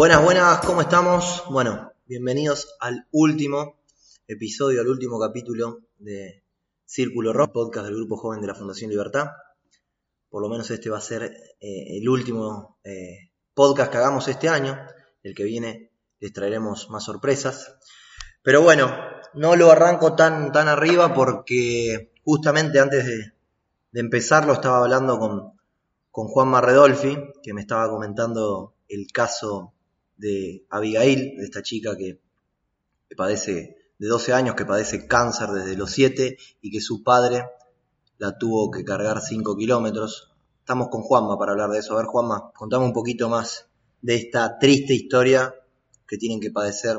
Buenas, buenas, ¿cómo estamos? Bueno, bienvenidos al último episodio, al último capítulo de Círculo Rock, podcast del Grupo Joven de la Fundación Libertad. Por lo menos este va a ser eh, el último eh, podcast que hagamos este año. El que viene les traeremos más sorpresas. Pero bueno, no lo arranco tan, tan arriba porque justamente antes de, de empezarlo estaba hablando con, con Juan Marredolfi, que me estaba comentando el caso de Abigail, de esta chica que, padece de 12 años, que padece cáncer desde los 7 y que su padre la tuvo que cargar 5 kilómetros. Estamos con Juanma para hablar de eso. A ver, Juanma, contame un poquito más de esta triste historia que tienen que padecer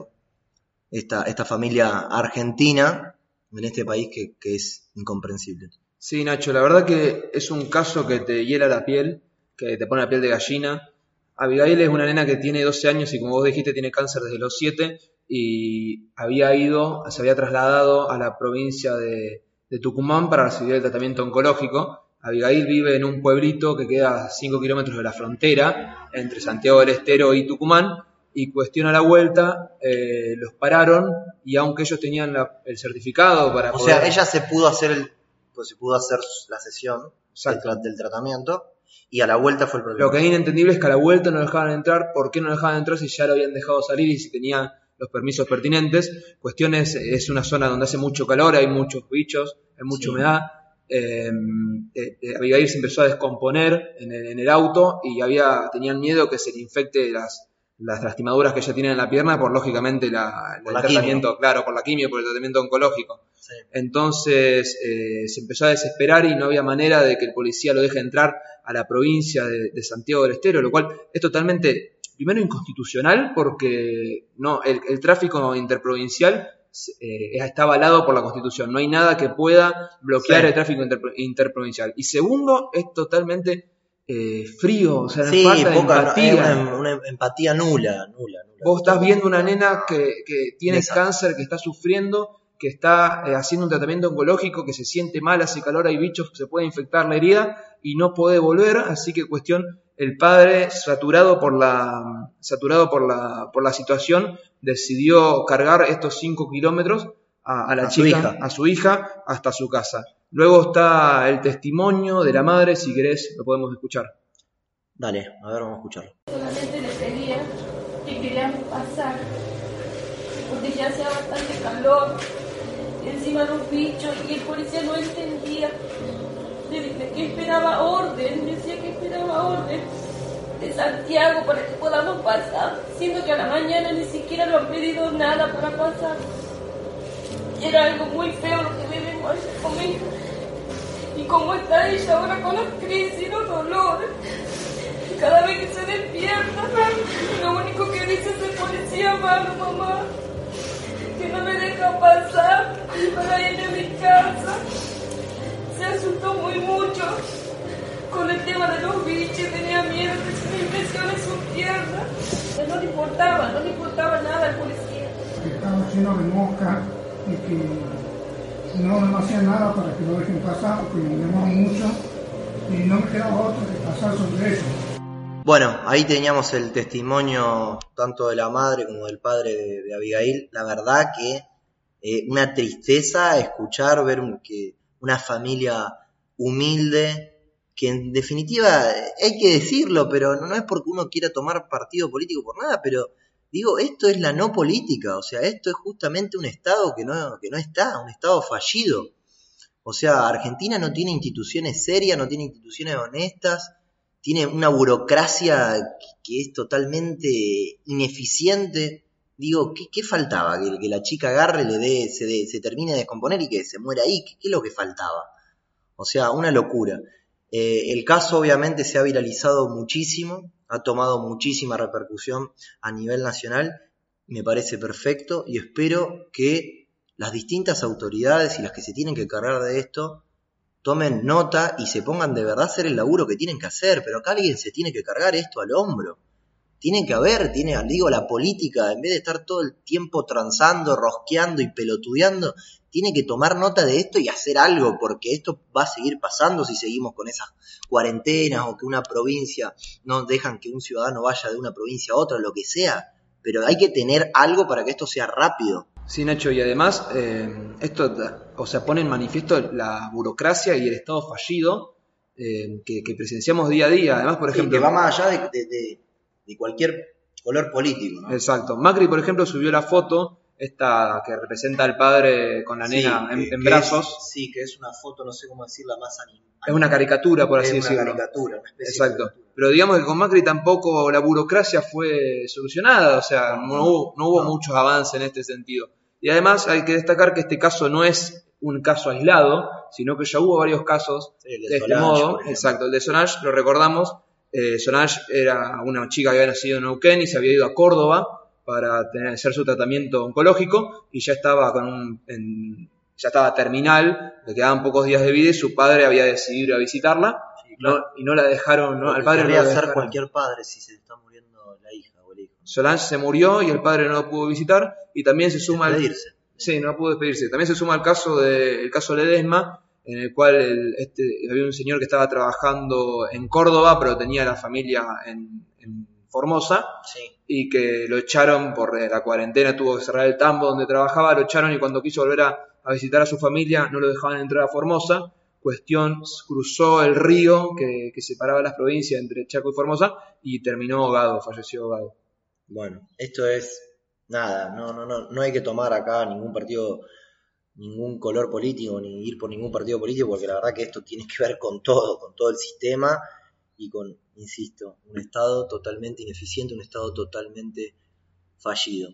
esta, esta familia argentina en este país que, que es incomprensible. Sí, Nacho, la verdad que es un caso que te hiela la piel, que te pone la piel de gallina. Abigail es una nena que tiene 12 años y como vos dijiste tiene cáncer desde los 7 y había ido, se había trasladado a la provincia de, de Tucumán para recibir el tratamiento oncológico. Abigail vive en un pueblito que queda a 5 kilómetros de la frontera entre Santiago del Estero y Tucumán y cuestión a la vuelta eh, los pararon y aunque ellos tenían la- el certificado para O poder... sea, ella se pudo hacer el, pues se pudo hacer la sesión del tratamiento y a la vuelta fue el problema. Lo que es inentendible es que a la vuelta no lo dejaban entrar. ¿Por qué no lo dejaban entrar si ya lo habían dejado salir y si tenía los permisos pertinentes? Cuestiones, es una zona donde hace mucho calor, hay muchos bichos, hay mucha Sí. humedad. Eh, eh, eh, Abigail se empezó a descomponer en el, en el auto y había, tenían miedo que se le infecte las, las lastimaduras que ella tiene en la pierna por lógicamente la, Por el la tratamiento, claro, por la quimio, por el tratamiento oncológico. Sí. Entonces eh, se empezó a desesperar y no había manera de que el policía lo deje entrar a la provincia de, de Santiago del Estero, lo cual es totalmente, primero, inconstitucional porque no el, el tráfico interprovincial eh, está avalado por la Constitución. No hay nada que pueda bloquear Sí. el tráfico interpro- interprovincial. Y segundo, es totalmente eh, frío, o sea, Sí, falta de poca, empatía. es una, una empatía nula, nula, nula. Vos estás viendo una nena que, que tiene cáncer, que está sufriendo, que está eh, haciendo un tratamiento oncológico, que se siente mal, hace calor, hay bichos que se puede infectar la herida y no puede volver, así que cuestión, el padre saturado por la, saturado por la, por la situación, decidió cargar estos 5 kilómetros a, a la A su chica, hija. a su hija, hasta su casa. Luego está el testimonio de la madre, si querés lo podemos escuchar. Dale, a ver, vamos a escucharlo. Solamente le pedía que queríamos pasar, porque ya hacía bastante calor, y encima los bichos, y el policía no entendía. Le dije que esperaba orden, decía que esperaba orden de Santiago para que podamos pasar, siendo que a la mañana ni siquiera lo han pedido nada para pasar. Y era algo muy feo lo que vivimos ayer con ella. Y cómo está ella ahora con las crisis y los dolores. Cada vez que se despierta, lo único que dice es el policía malo, mamá. Que no me deja pasar para ir a mi casa. Se asustó muy mucho con el tema de los bichos, tenía miedo se le infeccione su pierna. No le importaba, no le importaba nada al policía. estaba lleno de moscas y que no, no nada para que lo dejen pasar porque me llamaba mucho y no me quedaba otro que pasar sobre eso. Bueno, ahí teníamos el testimonio tanto de la madre como del padre de, Abigail. La verdad que eh, una tristeza escuchar, ver que una familia humilde, que en definitiva eh, hay que decirlo, pero no es porque uno quiera tomar partido político por nada, pero digo, esto es la no política, o sea, esto es justamente un Estado que no, que no está, un Estado fallido. O sea, Argentina no tiene instituciones serias, no tiene instituciones honestas, tiene una burocracia que, es totalmente ineficiente. Digo, ¿qué, qué faltaba? Que, la chica agarre, le dé, se, dé- se termine de descomponer y que se muera ahí. ¿Qué, qué es lo que faltaba? O sea, una locura. Eh, el caso obviamente se ha viralizado muchísimo, ha tomado muchísima repercusión a nivel nacional, me parece perfecto y espero que las distintas autoridades y las que se tienen que cargar de esto tomen nota y se pongan de verdad a hacer el laburo que tienen que hacer, pero acá alguien se tiene que cargar esto al hombro. Tiene que haber, tiene, digo, la política, en vez de estar todo el tiempo transando, rosqueando y pelotudeando, tiene que tomar nota de esto y hacer algo, porque esto va a seguir pasando si seguimos con esas cuarentenas o que una provincia no dejan que un ciudadano vaya de una provincia a otra, lo que sea. Pero hay que tener algo para que esto sea rápido. Sí, Nacho, y además eh, esto, o sea, pone en manifiesto la burocracia y el Estado fallido eh, que, que presenciamos día a día. Además, por Sí, ejemplo, que va más allá de, de- de- de cualquier color político, ¿no? exacto. Macri, por ejemplo, subió la foto esta que representa al padre con la nena en, que- en que brazos. es- sí, que es una foto, no sé cómo decirla, más animada. Es una caricatura, por así es una decirlo. caricatura, una especie de Exacto. caricatura. Pero digamos que con Macri tampoco la burocracia fue solucionada, o sea, no hubo, no hubo No. muchos avances en este sentido. Y además hay que destacar que este caso no es un caso aislado, sino que ya hubo varios casos Sí, de de este modo. Exacto, el de Solange, lo recordamos, eh, Solange era una chica que había nacido en Neuquén y se había ido a Córdoba para tener, hacer su tratamiento oncológico y ya estaba con un, en- ya estaba terminal, le quedaban pocos días de vida y su padre había decidido ir a visitarla Sí, no, claro. y no la dejaron, ¿no? Al padre no dejaron. cualquier padre si se está muriendo la hija o el hijo. Solange se murió y el padre no lo pudo visitar y también se suma el, Despedirse. Sí, no pudo despedirse. También se suma el caso de, el caso Ledesma, en el cual el- este, había un señor que estaba trabajando en Córdoba, pero tenía la familia en, en Formosa, Sí. y que lo echaron por eh, la cuarentena, tuvo que cerrar el tambo donde trabajaba, lo echaron y cuando quiso volver a, a visitar a su familia no lo dejaban entrar a Formosa. Cuestión, cruzó el río que, que separaba las provincias entre Chaco y Formosa y terminó ahogado, falleció ahogado. Bueno, esto es nada, no, no, no, no hay que tomar acá ningún partido, ningún color político, ni ir por ningún partido político, porque la verdad que esto tiene que ver con todo, con todo el sistema y con, insisto, un Estado totalmente ineficiente, un Estado totalmente fallido.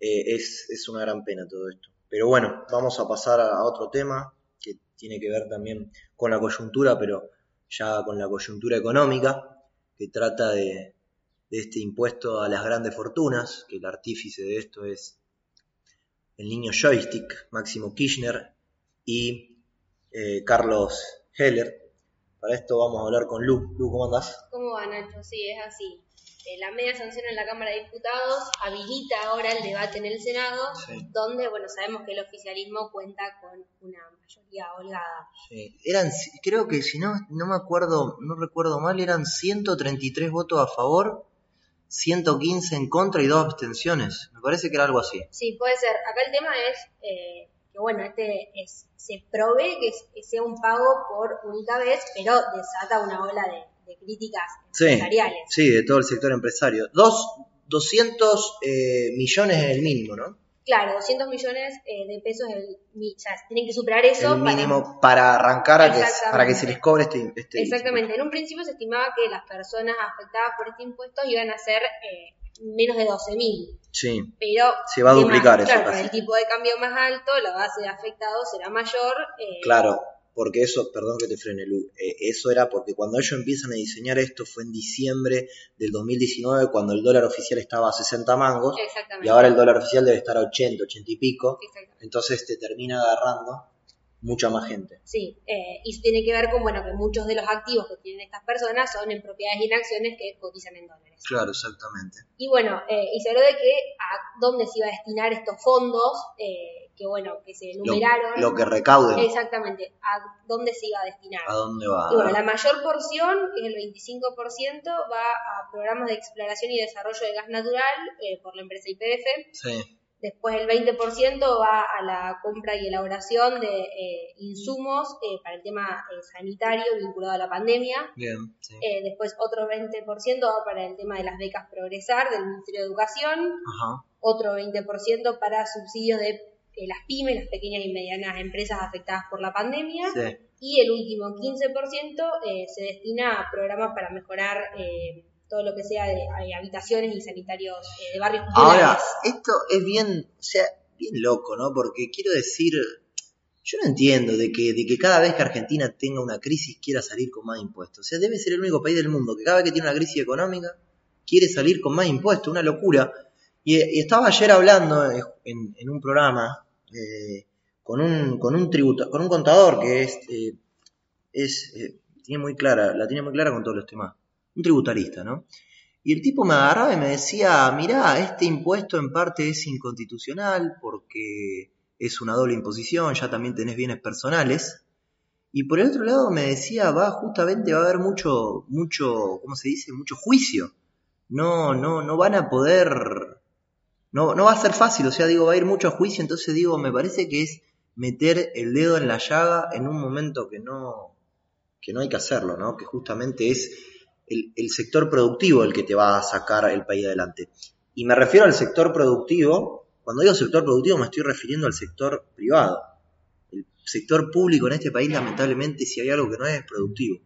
Eh, es, es una gran pena todo esto. Pero bueno, vamos a pasar a, otro tema que tiene que ver también con la coyuntura, pero ya con la coyuntura económica, que trata de este impuesto a las grandes fortunas, que el artífice de esto es el niño joystick, Máximo Kirchner y eh, Carlos Heller. Para esto vamos a hablar con Lu. Lu, ¿cómo andás? ¿Cómo va, Nacho? Sí, es así. Eh, la media sanción en la Cámara de Diputados habilita ahora el debate en el Senado, Sí. donde, bueno, sabemos que el oficialismo cuenta con una mayoría holgada. Sí, Eran, creo que si no, no me acuerdo, no recuerdo mal, eran 133 votos a favor, 115 en contra y dos abstenciones. Me parece que era algo así. Sí, puede ser. Acá el tema es eh, que, bueno, este es, se provee que, es- que sea un pago por única vez, pero desata una ola de, de críticas Sí, empresariales. sí, de todo el sector empresario. Dos, 200 eh, millones en el mínimo, ¿no? Claro, 200 millones eh, de pesos, el, o sea, tienen que superar eso. el mínimo para, arrancar a que, para que se les cobre este, este Exactamente. En un principio se estimaba que las personas afectadas por este impuesto iban a ser eh, menos de 12.000. Sí, Pero Se va a duplicar más- eso Claro, con el tipo de cambio más alto, la base de afectados será mayor. eh, claro, porque eso, perdón que te frene, Lu, eh, eso era porque cuando ellos empiezan a diseñar esto fue en diciembre del 2019, cuando el dólar oficial estaba a 60 mangos, y ahora el dólar oficial debe estar a 80, 80 y pico, entonces te termina agarrando mucha más gente. Sí, eh, y eso tiene que ver con bueno que muchos de los activos que tienen estas personas son en propiedades y en acciones que cotizan en dólares. Claro, exactamente. Y bueno, eh, y se habló de que a dónde se iba a destinar estos fondos, eh, que bueno, que se Lo, numeraron. lo que recauden, Exactamente, a dónde se iba a destinar. ¿a dónde va? Y bueno, la mayor porción, que es el 25%, va a programas de exploración y desarrollo de gas natural eh, por la empresa YPF. Sí, Después el 20% va a la compra y elaboración de eh, insumos eh, para el tema eh, sanitario vinculado a la pandemia. bien, sí. Después otro 20% va para el tema de las becas Progresar del Ministerio de Educación. Ajá. Otro 20% para subsidios de las pymes, las pequeñas y medianas empresas afectadas por la pandemia. Sí. Y el último 15% eh, se destina a programas para mejorar eh, todo lo que sea de eh, habitaciones y sanitarios eh, de barrios Ahora, esto es bien, o sea, bien loco, ¿no? Porque quiero decir, yo no entiendo de que, de que cada vez que Argentina tenga una crisis quiera salir con más impuestos. O sea, debe ser el único país del mundo que cada vez que tiene una crisis económica quiere salir con más impuestos, una locura. Y, y estaba ayer hablando en, en un programa eh, con un, con un tributo, con un contador que es, eh, es eh, tiene muy clara, la tiene muy clara con todos los temas, un tributarista, ¿no? Y el tipo me agarraba y me decía, mirá, este impuesto en parte es inconstitucional porque es una doble imposición, ya también tenés bienes personales. Y por el otro lado me decía, va, justamente va a haber mucho, mucho, ¿cómo se dice? Mucho juicio. No, no, no van a poder, no, no va a ser fácil, o sea, digo, va a ir mucho a juicio, entonces digo, me parece que es meter el dedo en la llaga en un momento que no, que no hay que hacerlo, ¿no? Que justamente es el, el sector productivo el que te va a sacar el país adelante. Y me refiero al sector productivo, cuando digo sector productivo me estoy refiriendo al sector privado. El sector público en este país, lamentablemente, si hay algo que no es, es productivo.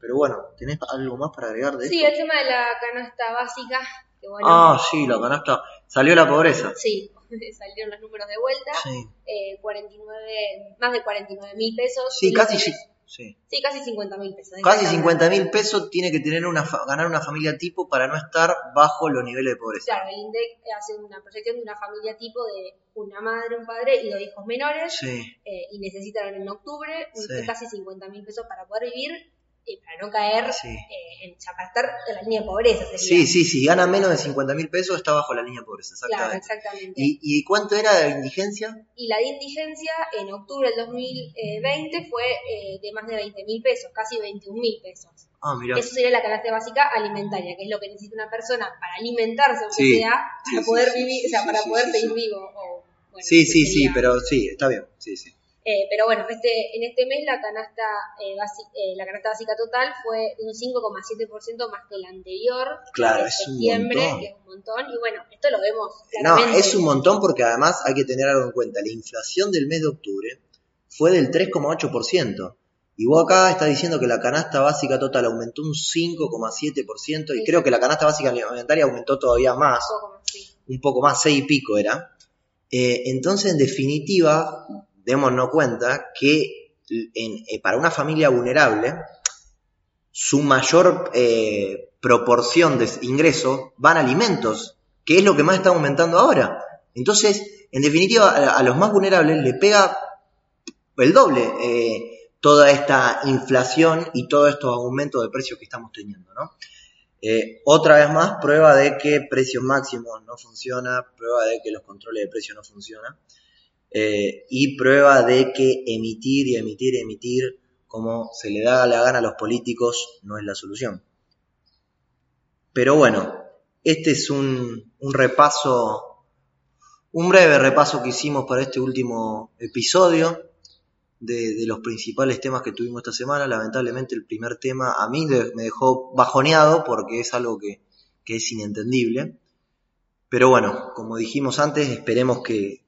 Pero bueno, ¿tenés algo más para agregar de Sí, esto? el tema de la canasta básica, que bueno, Ah, sí, la canasta. Salió la pobreza. sí, salieron los números de vuelta, Sí, eh, 49, más de 49 mil pesos. sí casi, sí, sí. sí, casi 50 mil pesos. Casi exactamente. 50 mil pesos tiene que tener una fa- ganar una familia tipo para no estar bajo los niveles de pobreza. Claro, el INDEC hace una proyección de una familia tipo de una madre, un padre y dos hijos menores Sí, eh, y necesitan en octubre casi 50 mil pesos para poder vivir y para no caer, Sí. eh, en, para estar en la línea de pobreza. Sería. sí, sí, si gana menos de 50 mil pesos está bajo la línea de pobreza, Claro, exactamente. ¿Y, ¿Y cuánto era de indigencia? y la de indigencia en octubre del 2020 fue eh, de más de 20 mil pesos, casi 21 mil pesos. Ah, mira. Eso sería la canasta básica alimentaria, que es lo que necesita una persona para alimentarse, aunque Sí, sea, para sí, sí, poder sí, vivir, sí, o sea, sí, para sí, poder sí, seguir sí. vivo. o, bueno, Sí, sí, sí, pero sí, está bien. Sí, sí. Eh, pero bueno, este, en este mes la canasta, eh, basi- eh, la canasta básica total fue de un 5,7% más que la anterior, Claro, es un montón. que es un montón. Y bueno, esto lo vemos No, claramente. es un montón porque además hay que tener algo en cuenta. La inflación del mes de octubre fue del 3,8%. Y vos acá estás diciendo que la canasta básica total aumentó un 5,7% y Sí. creo que la canasta básica alimentaria aumentó todavía más, Un poco más, sí. un poco más, 6 y pico era. Eh, entonces, en definitiva, démonos cuenta que eh, para una familia vulnerable, su mayor eh, proporción de ingreso van a alimentos, que es lo que más está aumentando ahora. Entonces, en definitiva, a, los más vulnerables le pega el doble eh, toda esta inflación y todos estos aumentos de precios que estamos teniendo, otra vez más, prueba de que precios máximos no funciona, prueba de que los controles de precios no funcionan, eh, y prueba de que emitir y emitir y emitir como se le da la gana a los políticos no es la solución. Pero bueno, este es un, un repaso, un breve repaso que hicimos para este último episodio de, de los principales temas que tuvimos esta semana. Lamentablemente el primer tema a mí me dejó bajoneado porque es algo que, que es inentendible. Pero bueno, como dijimos antes, esperemos que,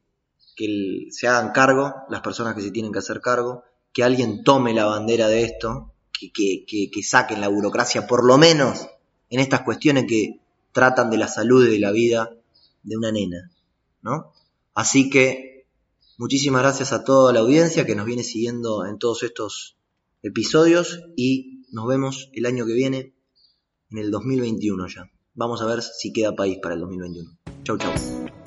que se hagan cargo las personas que se tienen que hacer cargo, que alguien tome la bandera de esto, que, que, que, que saquen la burocracia, por lo menos en estas cuestiones que tratan de la salud y de la vida de una nena, ¿no? Así que muchísimas gracias a toda la audiencia que nos viene siguiendo en todos estos episodios y nos vemos el año que viene, en el 2021 ya. Vamos a ver si queda país para el 2021. Chau, chau.